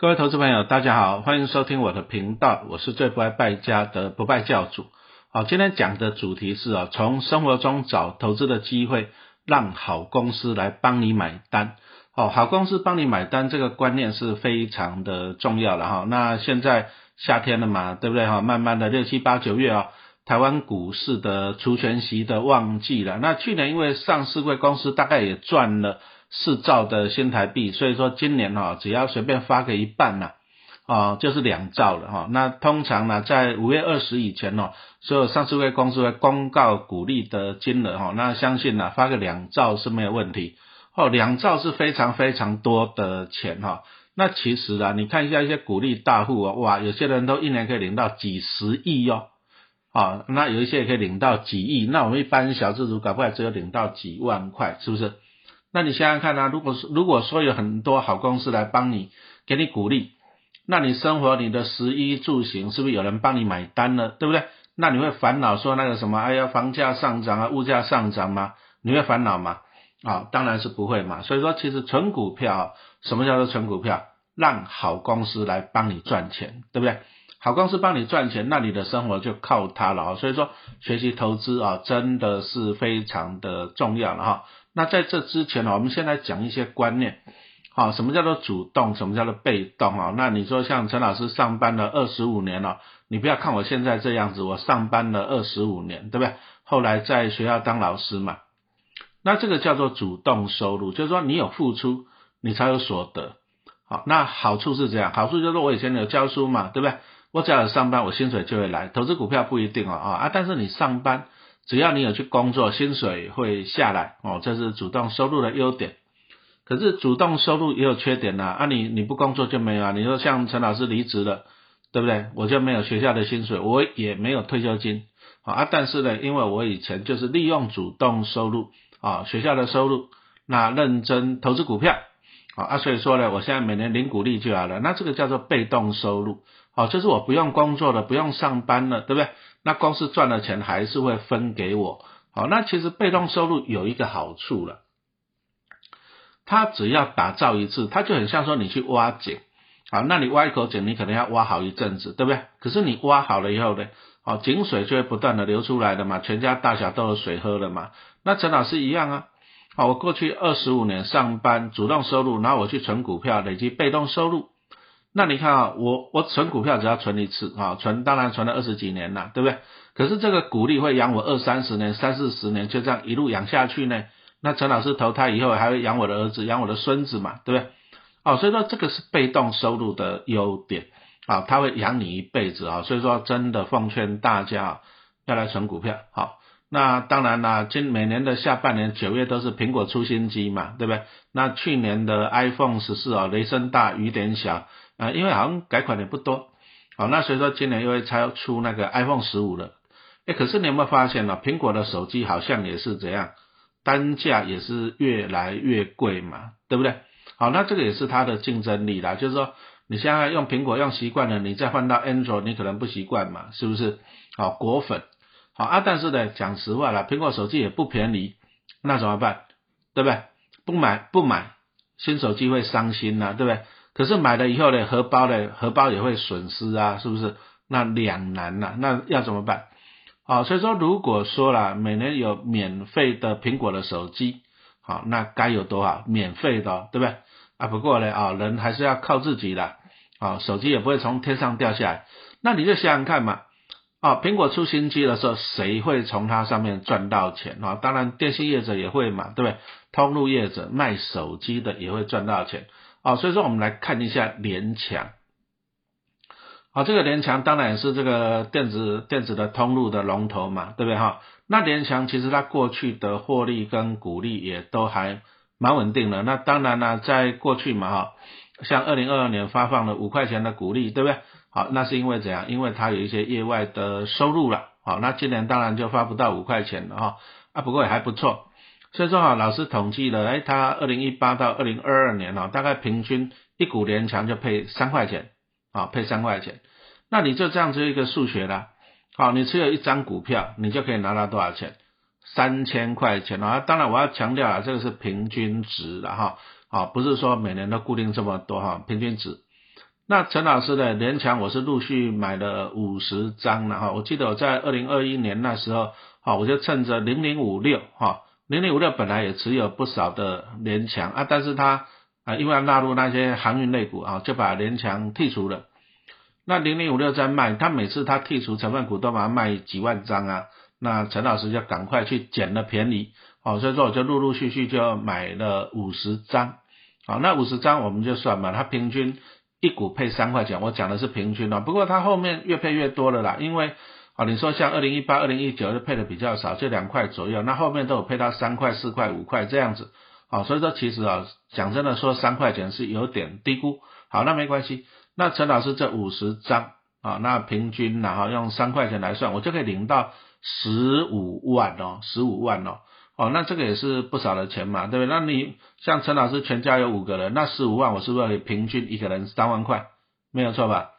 各位投资朋友，大家好，欢迎收听我的频道，我是最不爱败家的不败教主。好，今天讲的主题是啊，从生活中找投资的机会，让好公司来帮你买单。哦，好公司帮你买单这个观念是非常的重要的哈。那现在夏天了嘛，对不对哈？慢慢的六七八九月啊，台湾股市的除权息的旺季了。那去年因为上市贵公司大概也赚了。四兆的新台币，所以说今年哈，只要随便发个一半呐，啊，就是两兆了哈。那通常呢，在五月二十以前哦，所有上市会公司会公告股利的金额哈。那相信呢，发个两兆是没有问题哦。两兆是非常非常多的钱哈。那其实啊，你看一下一些股利大户啊，哇，有些人都一年可以领到几十亿哟，啊，那有一些也可以领到几亿。那我们一般小资主搞不好只有领到几万块，是不是？那你想想看啊，如果是如果说有很多好公司来帮你，给你鼓励，那你生活你的食衣住行是不是有人帮你买单呢？对不对？那你会烦恼说那个什么，哎呀，房价上涨啊，物价上涨吗？你会烦恼吗？啊，当然是不会嘛。所以说，其实纯股票，什么叫做纯股票？让好公司来帮你赚钱，对不对？好公司帮你赚钱，那你的生活就靠它了啊。所以说，学习投资啊，真的是非常的重要了哈。那在这之前呢，我们先来讲一些观念，好，什么叫做主动，什么叫做被动啊？那你说像陈老师上班了二十五年了，你不要看我现在这样子，我上班了二十五年，对不对？后来在学校当老师嘛，那这个叫做主动收入，就是说你有付出，你才有所得。好，那好处是这样，好处就是我以前有教书嘛，对不对？我只要有上班，我薪水就会来。投资股票不一定哦，啊，但是你上班。只要你有去工作，薪水会下来哦，这是主动收入的优点。可是主动收入也有缺点呐，啊你你不工作就没有啊。你说像陈老师离职了，对不对？我就没有学校的薪水，我也没有退休金啊。但是呢，因为我以前就是利用主动收入啊，学校的收入，那认真投资股票啊，所以说呢，我现在每年领股利就好了。那这个叫做被动收入，好，就是我不用工作了，不用上班了，对不对？那公司赚的钱还是会分给我，好，那其实被动收入有一个好处了，它只要打造一次，它就很像说你去挖井，好，那你挖一口井，你可能要挖好一阵子，对不对？可是你挖好了以后呢，好，井水就会不断的流出来的嘛，全家大小都有水喝了嘛。那陈老师一样啊，好，我过去二十五年上班，主动收入，然后我去存股票，累积被动收入。那你看啊，我我存股票只要存一次啊，存当然存了二十几年了，对不对？可是这个股利会养我二三十年、三四十年，就这样一路养下去呢。那陈老师投胎以后还会养我的儿子、养我的孙子嘛，对不对？哦，所以说这个是被动收入的优点啊，他会养你一辈子啊。所以说真的奉劝大家要来存股票。好，那当然啦，今每年的下半年九月都是苹果出新机嘛，对不对？那去年的 iPhone 十四啊，雷声大雨点小。啊，因为好像改款也不多，好，那所以说今年又会才出那个 iPhone 十五了，哎，可是你有没有发现呢？苹果的手机好像也是这样，单价也是越来越贵嘛，对不对？好，那这个也是它的竞争力啦，就是说你现在用苹果用习惯了，你再换到 Android，你可能不习惯嘛，是不是？好，果粉，好啊，但是呢，讲实话啦，苹果手机也不便宜，那怎么办？对不对？不买不买，新手机会伤心呐，对不对？可是买了以后呢，荷包呢，荷包也会损失啊，是不是？那两难呐，那要怎么办？好，所以说如果说了每年有免费的苹果的手机，好，那该有多少免费的，对不对？啊，不过呢，啊，人还是要靠自己的，啊，手机也不会从天上掉下来。那你就想想看嘛，啊，苹果出新机的时候，谁会从它上面赚到钱啊？当然，电信业者也会嘛，对不对？通路业者卖手机的也会赚到钱。好，所以说我们来看一下联强。好，这个联强当然是这个电子电子的通路的龙头嘛，对不对哈？那联强其实它过去的获利跟股利也都还蛮稳定的。那当然呢，在过去嘛哈，像二零二二年发放了五块钱的股利，对不对？好，那是因为怎样？因为它有一些业外的收入了。好，那今年当然就发不到五块钱了哈。啊，不过也还不错。所以说哈，老师统计了，哎，他二零一八到二零二二年哦，大概平均一股连强就配三块钱，啊，配三块钱。那你就这样子一个数学啦，好，你持有一张股票，你就可以拿到多少钱？三千块钱啊！当然我要强调啊，这个是平均值的哈，好，不是说每年都固定这么多哈，平均值。那陈老师的联强我是陆续买了五十张了哈，我记得我在二零二一年那时候，好，我就趁着零零五六哈，零零五六本来也持有不少的联强啊，但是它啊因为要纳入那些航运类股啊，就把联强剔除了。那零零五六在卖，他每次他剔除成分股都把它卖几万张啊，那陈老师就赶快去捡了便宜，哦，所以说我就陆陆续续就买了五十张，好，那五十张我们就算嘛，它平均一股配三块钱，我讲的是平均啊，不过它后面越配越多了啦，因为啊你说像二零一八、二零一九就配的比较少，就两块左右，那后面都有配到三块、四块、五块这样子，好，所以说其实啊讲真的说三块钱是有点低估，好，那没关系。那陈老师这五十张啊，那平均然后用三块钱来算，我就可以领到十五万哦，十五万哦，哦，那这个也是不少的钱嘛，对不对？那你像陈老师全家有五个人，那十五万我是不是可以平均一个人三万块？没有错吧？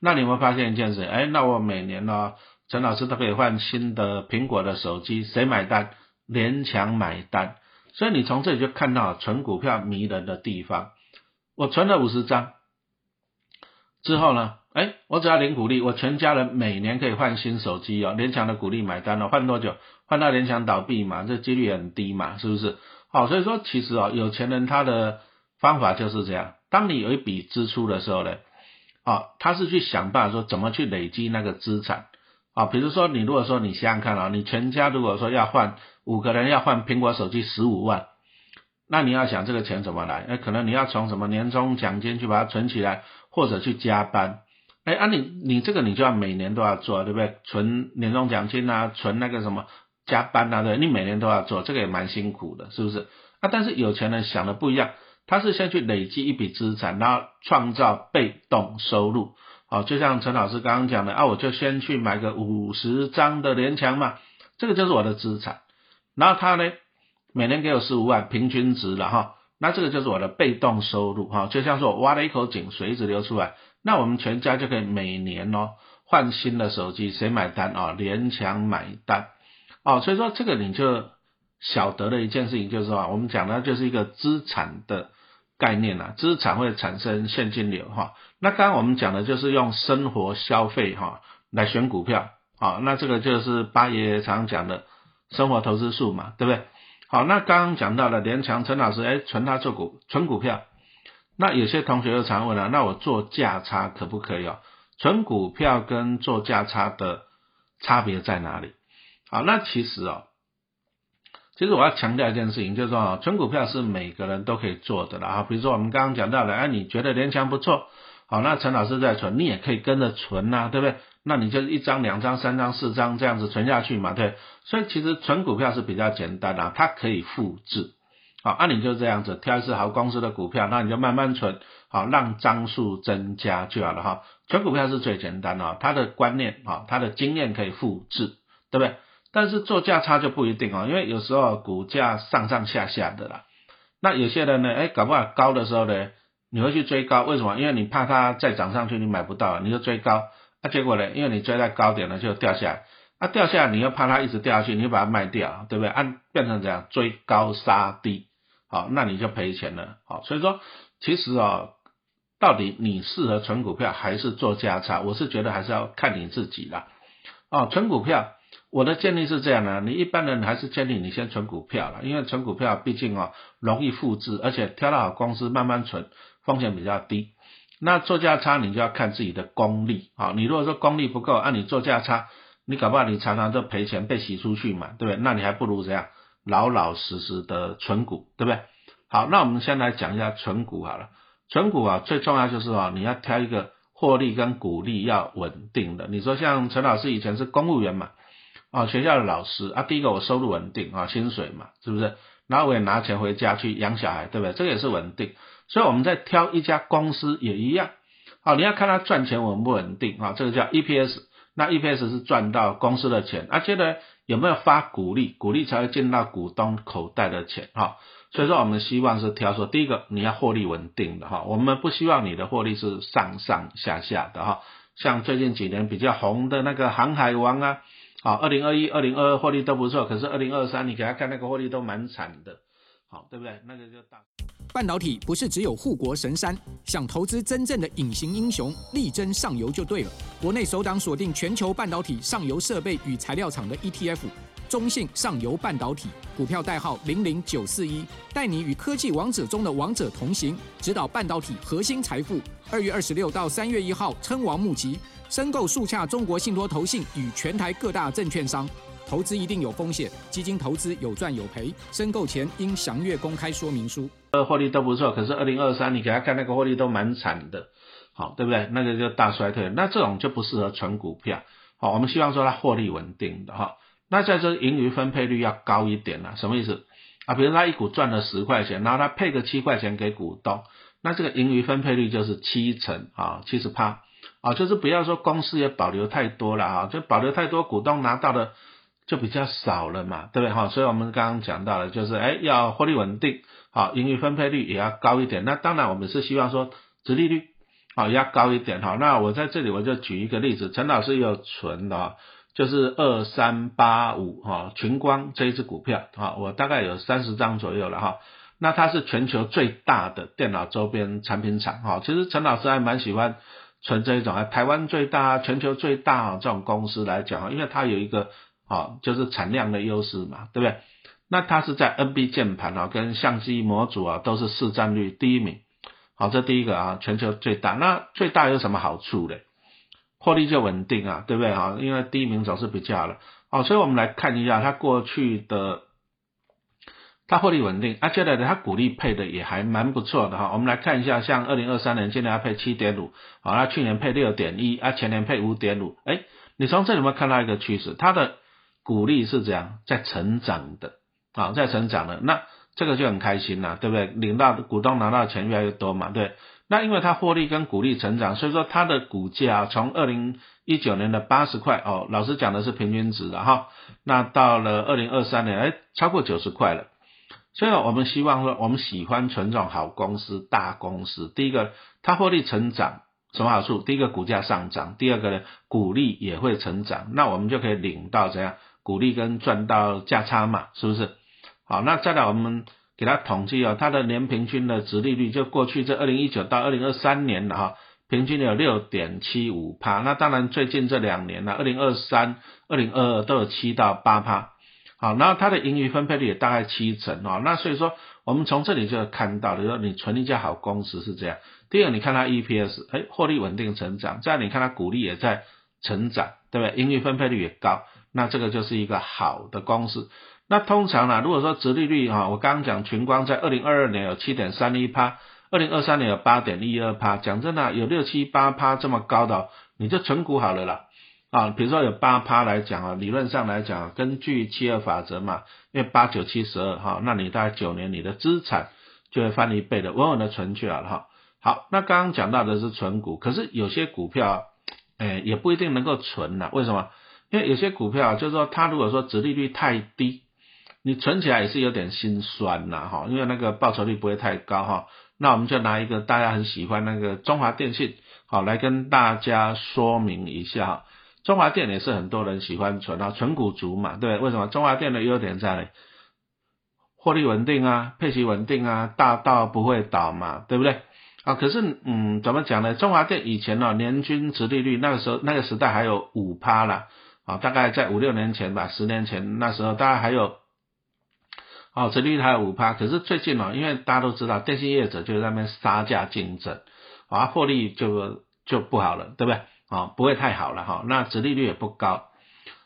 那你有没有发现一件事？哎，那我每年呢，陈老师都可以换新的苹果的手机，谁买单？联强买单。所以你从这里就看到存股票迷人的地方。我存了五十张。之后呢？哎，我只要领股利，我全家人每年可以换新手机哦。联强的股利买单了，换多久？换到联强倒闭嘛？这几率很低嘛？是不是？好，所以说其实哦，有钱人他的方法就是这样：当你有一笔支出的时候呢，啊，他是去想办法说怎么去累积那个资产啊。比如说你如果说你想想看啊，你全家如果说要换五个人要换苹果手机十五万，那你要想这个钱怎么来？那可能你要从什么年终奖金去把它存起来。或者去加班，哎啊你你这个你就要每年都要做，对不对？存年终奖金啊，存那个什么加班啊，对，你每年都要做，这个也蛮辛苦的，是不是？啊，但是有钱人想的不一样，他是先去累积一笔资产，然后创造被动收入。好，就像陈老师刚刚讲的啊，我就先去买个五十张的连强嘛，这个就是我的资产。然后他呢，每年给我十五万，平均值了哈。那这个就是我的被动收入哈，就像是我挖了一口井，水一直流出来，那我们全家就可以每年哦换新的手机，谁买单啊？联强买单哦，所以说这个你就晓得的一件事情就是说，我们讲的就是一个资产的概念啊，资产会产生现金流哈。那刚刚我们讲的就是用生活消费哈来选股票啊，那这个就是八爷常讲的生活投资术嘛，对不对？好，那刚刚讲到了连强陈老师，哎，存他做股，存股票。那有些同学又常问了，那我做价差可不可以哦？存股票跟做价差的差别在哪里？好，那其实哦，其实我要强调一件事情，就是说啊，存股票是每个人都可以做的了啊。比如说我们刚刚讲到的，哎，你觉得联强不错，好，那陈老师在存，你也可以跟着存呐，对不对？那你就一张、两张、三张、四张这样子存下去嘛，对。所以其实存股票是比较简单的，它可以复制。好，那你就这样子挑一支好公司的股票，那你就慢慢存，好让张数增加就好了哈。存股票是最简单的，它的观念啊，它的经验可以复制，对不对？但是做价差就不一定哦，因为有时候股价上上下下的啦。那有些人呢，哎，搞不好高的时候呢，你会去追高，为什么？因为你怕它再涨上去，你买不到，你就追高。那结果呢？因为你追在高点了，就掉下来。那掉下来，你又怕它一直掉下去，你就把它卖掉，对不对？按变成这样追高杀低，好，那你就赔钱了。好，所以说其实啊，到底你适合存股票还是做价差？我是觉得还是要看你自己啦。哦，存股票，我的建议是这样的：你一般人还是建议你先存股票了，因为存股票毕竟啊容易复制，而且挑到好公司慢慢存，风险比较低。那做价差，你就要看自己的功力啊。你如果说功力不够，按你做价差，你搞不好你常常都赔钱被洗出去嘛，对不对？那你还不如这样老老实实的存股，对不对？好，那我们先来讲一下存股好了。存股啊，最重要就是啊，你要挑一个获利跟股利要稳定的。你说像陈老师以前是公务员嘛，啊，学校的老师啊，第一个我收入稳定啊，薪水嘛，是不是？然后我也拿钱回家去养小孩，对不对？这个也是稳定。所以我们在挑一家公司也一样，好，你要看它赚钱稳不稳定啊，这个叫 EPS，那 EPS 是赚到公司的钱，而且呢有没有发股利，股利才会进到股东口袋的钱哈，所以说我们希望是挑说第一个你要获利稳定的哈，我们不希望你的获利是上上下下的哈，像最近几年比较红的那个航海王啊，好，二零二一、二零二二获利都不错，可是二零二三你给他看那个获利都蛮惨的，好，对不对？那个就大。半导体不是只有护国神山，想投资真正的隐形英雄，力争上游就对了。国内首档锁定全球半导体上游设备与材料厂的 ETF，中信上游半导体股票代号零零九四一，带你与科技王者中的王者同行，指导半导体核心财富。二月二十六到三月一号，称王募集，申购速洽中国信托投信与全台各大证券商。投资一定有风险，基金投资有赚有赔，申购前应详阅公开说明书。呃，获利都不错，可是二零二三你给他看那个获利都蛮惨的，好，对不对？那个就大衰退，那这种就不适合存股票。好，我们希望说它获利稳定的哈。那在这盈余分配率要高一点了，什么意思啊？比如他一股赚了十块钱，然后他配个七块钱给股东，那这个盈余分配率就是七成啊，七十趴啊，就是不要说公司也保留太多了啊，就保留太多股东拿到的。就比较少了嘛，对不对哈？所以我们刚刚讲到了，就是哎，要获利稳定，好，盈余分配率也要高一点。那当然，我们是希望说，殖利率好要高一点哈。那我在这里我就举一个例子，陈老师有存的，就是二三八五哈，群光这一只股票啊，我大概有三十张左右了哈。那它是全球最大的电脑周边产品厂哈。其实陈老师还蛮喜欢存这一种啊，台湾最大、全球最大这种公司来讲因为它有一个。好，就是产量的优势嘛，对不对？那它是在 NB 键盘啊，跟相机模组啊，都是市占率第一名。好，这第一个啊，全球最大。那最大有什么好处嘞？获利就稳定啊，对不对啊？因为第一名总是比较了。好，所以我们来看一下它过去的，它获利稳定，而且呢，它股利配的也还蛮不错的哈。我们来看一下，像二零二三年现在要配七点五，好，那去年配六点一，啊，前年配五点五，哎，你从这里面看到一个趋势，它的。股利是这样在成长的啊，在成长的，那这个就很开心了，对不对？领到股东拿到的钱越来越多嘛，对。那因为它获利跟股利成长，所以说它的股价从二零一九年的八十块哦，老师讲的是平均值的哈，那到了二零二三年，哎，超过九十块了。所以我们希望说，我们喜欢存这种好公司、大公司。第一个，它获利成长。什么好处？第一个股价上涨，第二个呢，股利也会成长，那我们就可以领到怎样股利跟赚到价差嘛，是不是？好，那再来我们给它统计哦，它的年平均的值利率，就过去这二零一九到二零二三年的哈，平均有六点七五趴，那当然最近这两年呢，二零二三、二零二二都有七到八趴。好，然后它的盈余分配率也大概七成哦，那所以说我们从这里就看到，就说你存一家好公司是这样。第二，你看它 EPS，哎，获利稳定成长；再你看它股利也在成长，对不对？盈余分配率也高，那这个就是一个好的公司。那通常呢，如果说殖利率哈，我刚刚讲群光在二零二二年有七点三一趴，二零二三年有八点一二趴，讲真的，有六七八趴这么高的，你就存股好了啦。啊，比如说有八趴来讲啊，理论上来讲，根据七二法则嘛，因为八九七十二哈，那你大概九年你的资产就会翻一倍的，稳稳的存去了哈。好，那刚刚讲到的是存股，可是有些股票，哎，也不一定能够存呐。为什么？因为有些股票就是说，它如果说殖利率太低，你存起来也是有点心酸呐，哈，因为那个报酬率不会太高哈。那我们就拿一个大家很喜欢那个中华电信，好来跟大家说明一下。中华电也是很多人喜欢存啊，存股族嘛，对为什么？中华电的优点在获利稳定啊，配息稳定啊，大到不会倒嘛，对不对？啊，可是，嗯，怎么讲呢？中华电以前呢，年均值利率那个时候那个时代还有五趴了，啊，大概在五六年前吧，十年前那时候大概还有，哦，值利率还有五趴。可是最近呢，因为大家都知道，电信业者就在那边杀价竞争，啊，获利就就不好了，对不对？啊，不会太好了哈。那值利率也不高，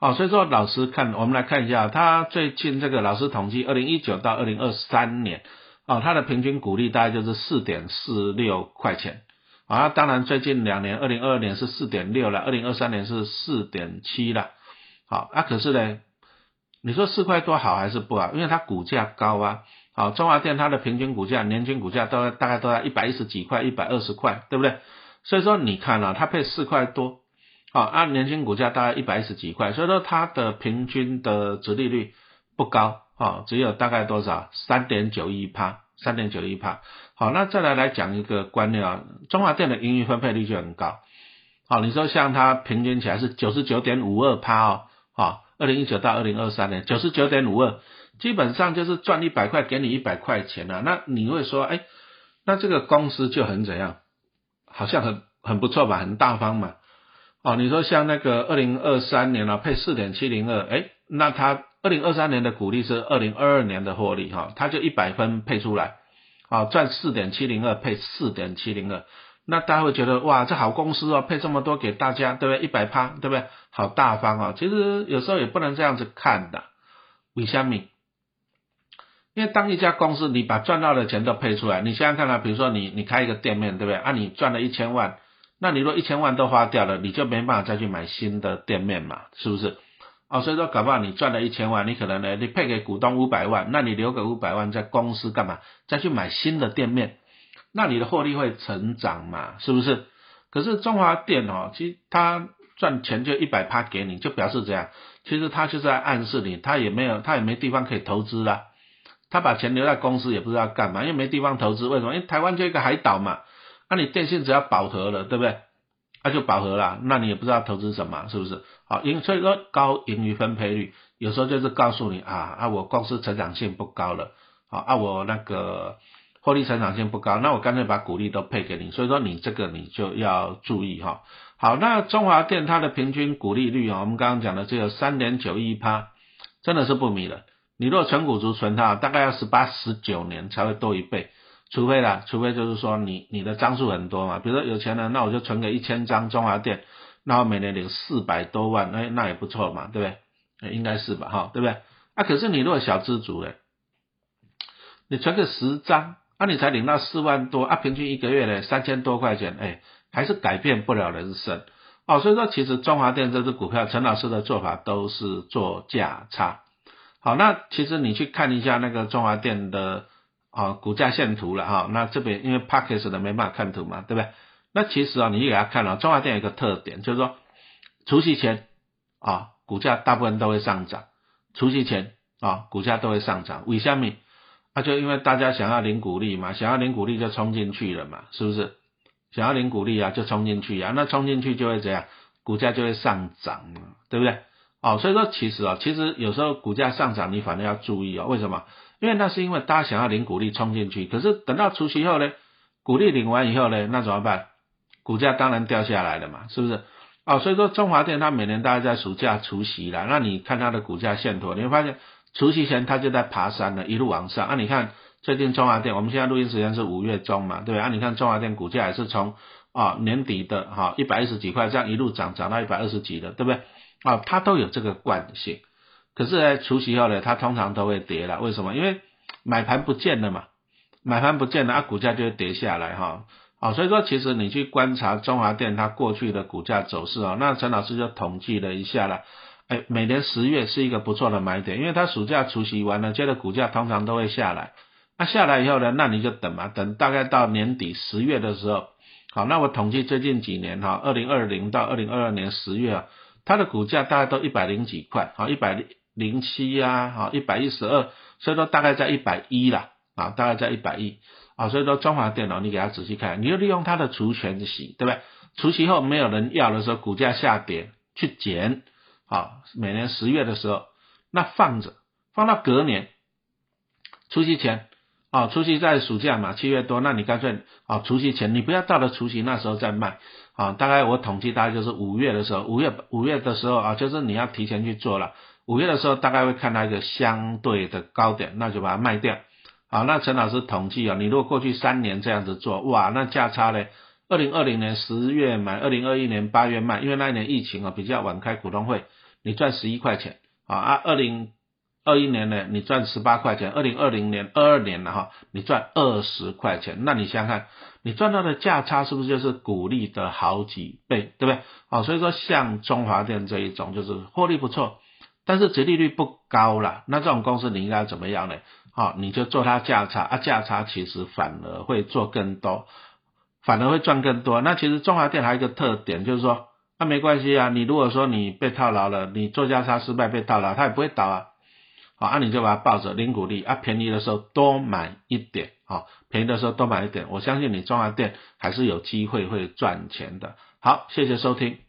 哦，所以说老师看，我们来看一下，他最近这个老师统计，二零一九到二零二三年。哦，他的平均股利大概就是四点四六块钱，啊，当然最近两年，二零二二年是四点六了，二零二三年是四点七了，好，啊，可是呢，你说四块多好还是不好？因为它股价高啊，好，中华电它的平均股价、年均股价都大概都在一百一十几块、一百二十块，对不对？所以说你看啊，它配四块多，啊，按年均股价大概一百一十几块，所以说它的平均的值利率不高。啊，只有大概多少？三点九一帕，三点九一帕。好，那再来来讲一个观念啊，中华电的盈余分配率就很高。好，你说像它平均起来是九十九点五二帕哦，好，二零一九到二零二三年九十九点五二，基本上就是赚一百块给你一百块钱啊。那你会说，哎，那这个公司就很怎样？好像很很不错吧，很大方嘛。哦，你说像那个二零二三年啊，配四点七零二，哎，那他二零二三年的股利是二零二二年的获利哈，他就一百分配出来，啊，赚四点七零二配四点七零二，那大家会觉得哇，这好公司哦，配这么多给大家，对不对？一百趴，对不对？好大方哦。其实有时候也不能这样子看的，为什么？因为当一家公司你把赚到的钱都配出来，你想想看啊，比如说你你开一个店面，对不对？啊，你赚了一千万。那你若一千万都花掉了，你就没办法再去买新的店面嘛，是不是？哦，所以说搞不好你赚了一千万，你可能呢，你配给股东五百万，那你留个五百万在公司干嘛？再去买新的店面，那你的获利会成长嘛，是不是？可是中华电哦，其实它赚钱就一百趴给你，就表示这样，其实它就是在暗示你，它也没有，它也没地方可以投资啦，他把钱留在公司也不知道干嘛，因为没地方投资，为什么？因为台湾就一个海岛嘛。那你电信只要饱和了，对不对？那就饱和了，那你也不知道投资什么，是不是？好，因所以说高盈余分配率，有时候就是告诉你啊啊，我公司成长性不高了，好啊，我那个获利成长性不高，那我干脆把股利都配给你，所以说你这个你就要注意哈。好，那中华电它的平均股利率啊，我们刚刚讲的只有三点九一趴，真的是不迷了。你如果纯股族存它，大概要十八十九年才会多一倍。除非啦，除非就是说你你的张数很多嘛，比如说有钱人，那我就存个一千张中华电，那我每年领四百多万，那那也不错嘛，对不对？应该是吧，哈，对不对？啊，可是你如果小资族嘞，你存个十张，啊，你才领到四万多，啊，平均一个月嘞三千多块钱，哎，还是改变不了人生哦。所以说，其实中华电这只股票，陈老师的做法都是做价差。好，那其实你去看一下那个中华电的。啊，股价线图了哈，那这边因为 p a c k e s 的没办法看图嘛，对不对？那其实啊，你给他看了，中华电有一个特点，就是说除夕前啊，股价大部分都会上涨，除夕前啊，股价都会上涨。为什么？那就因为大家想要领股利嘛，想要领股利就冲进去了嘛，是不是？想要领股利啊，就冲进去啊，那冲进去就会怎样？股价就会上涨嘛，对不对？哦，所以说其实啊，其实有时候股价上涨，你反正要注意哦，为什么？因为那是因为大家想要领股利冲进去，可是等到除夕后呢，股利领完以后呢，那怎么办？股价当然掉下来了嘛，是不是？哦，所以说中华电它每年大概在暑假除夕了，那你看它的股价线图，你会发现除夕前它就在爬山了，一路往上。啊，你看最近中华电，我们现在录音时间是五月中嘛，对不对？啊，你看中华电股价也是从啊年底的哈一百一十几块这样一路涨涨到一百二十几的，对不对？啊，它都有这个惯性。可是呢，除夕后呢，它通常都会跌了。为什么？因为买盘不见了嘛，买盘不见了，啊，股价就会跌下来哈。好，所以说其实你去观察中华电它过去的股价走势哦，那陈老师就统计了一下了，哎，每年十月是一个不错的买点，因为它暑假除夕完了，接着股价通常都会下来。那下来以后呢，那你就等嘛，等大概到年底十月的时候，好，那我统计最近几年哈，二零二零到二零二二年十月啊，它的股价大概都一百零几块，好，一百。零七呀，好一百一十二，所以说大概在一百一啦，啊，大概在一百一，啊，所以说中华电脑你给它仔细看，你就利用它的除权息，对不对？除息后没有人要的时候，股价下跌去减，好，每年十月的时候，那放着，放到隔年除夕前，啊，除夕在暑假嘛，七月多，那你干脆啊，除夕前你不要到了除夕那时候再卖，啊，大概我统计大概就是五月的时候，五月五月的时候啊，就是你要提前去做了。五月的时候大概会看到一个相对的高点，那就把它卖掉。好，那陈老师统计啊，你如果过去三年这样子做，哇，那价差呢？二零二零年十月买，二零二一年八月卖，因为那一年疫情啊比较晚开股东会，你赚十一块钱啊啊，二零二一年呢你赚十八块钱，二零二零年二二年了哈，你赚二十块钱，那你想想看，你赚到的价差是不是就是股利的好几倍，对不对？啊，所以说像中华电这一种就是获利不错。但是折利率不高了，那这种公司你应该怎么样呢？好，你就做它价差啊，价差其实反而会做更多，反而会赚更多。那其实中华电还有一个特点，就是说，那没关系啊，你如果说你被套牢了，你做价差失败被套牢，它也不会倒啊。好，那你就把它抱着零股利啊，便宜的时候多买一点，啊，便宜的时候多买一点，我相信你中华店还是有机会会赚钱的。好，谢谢收听。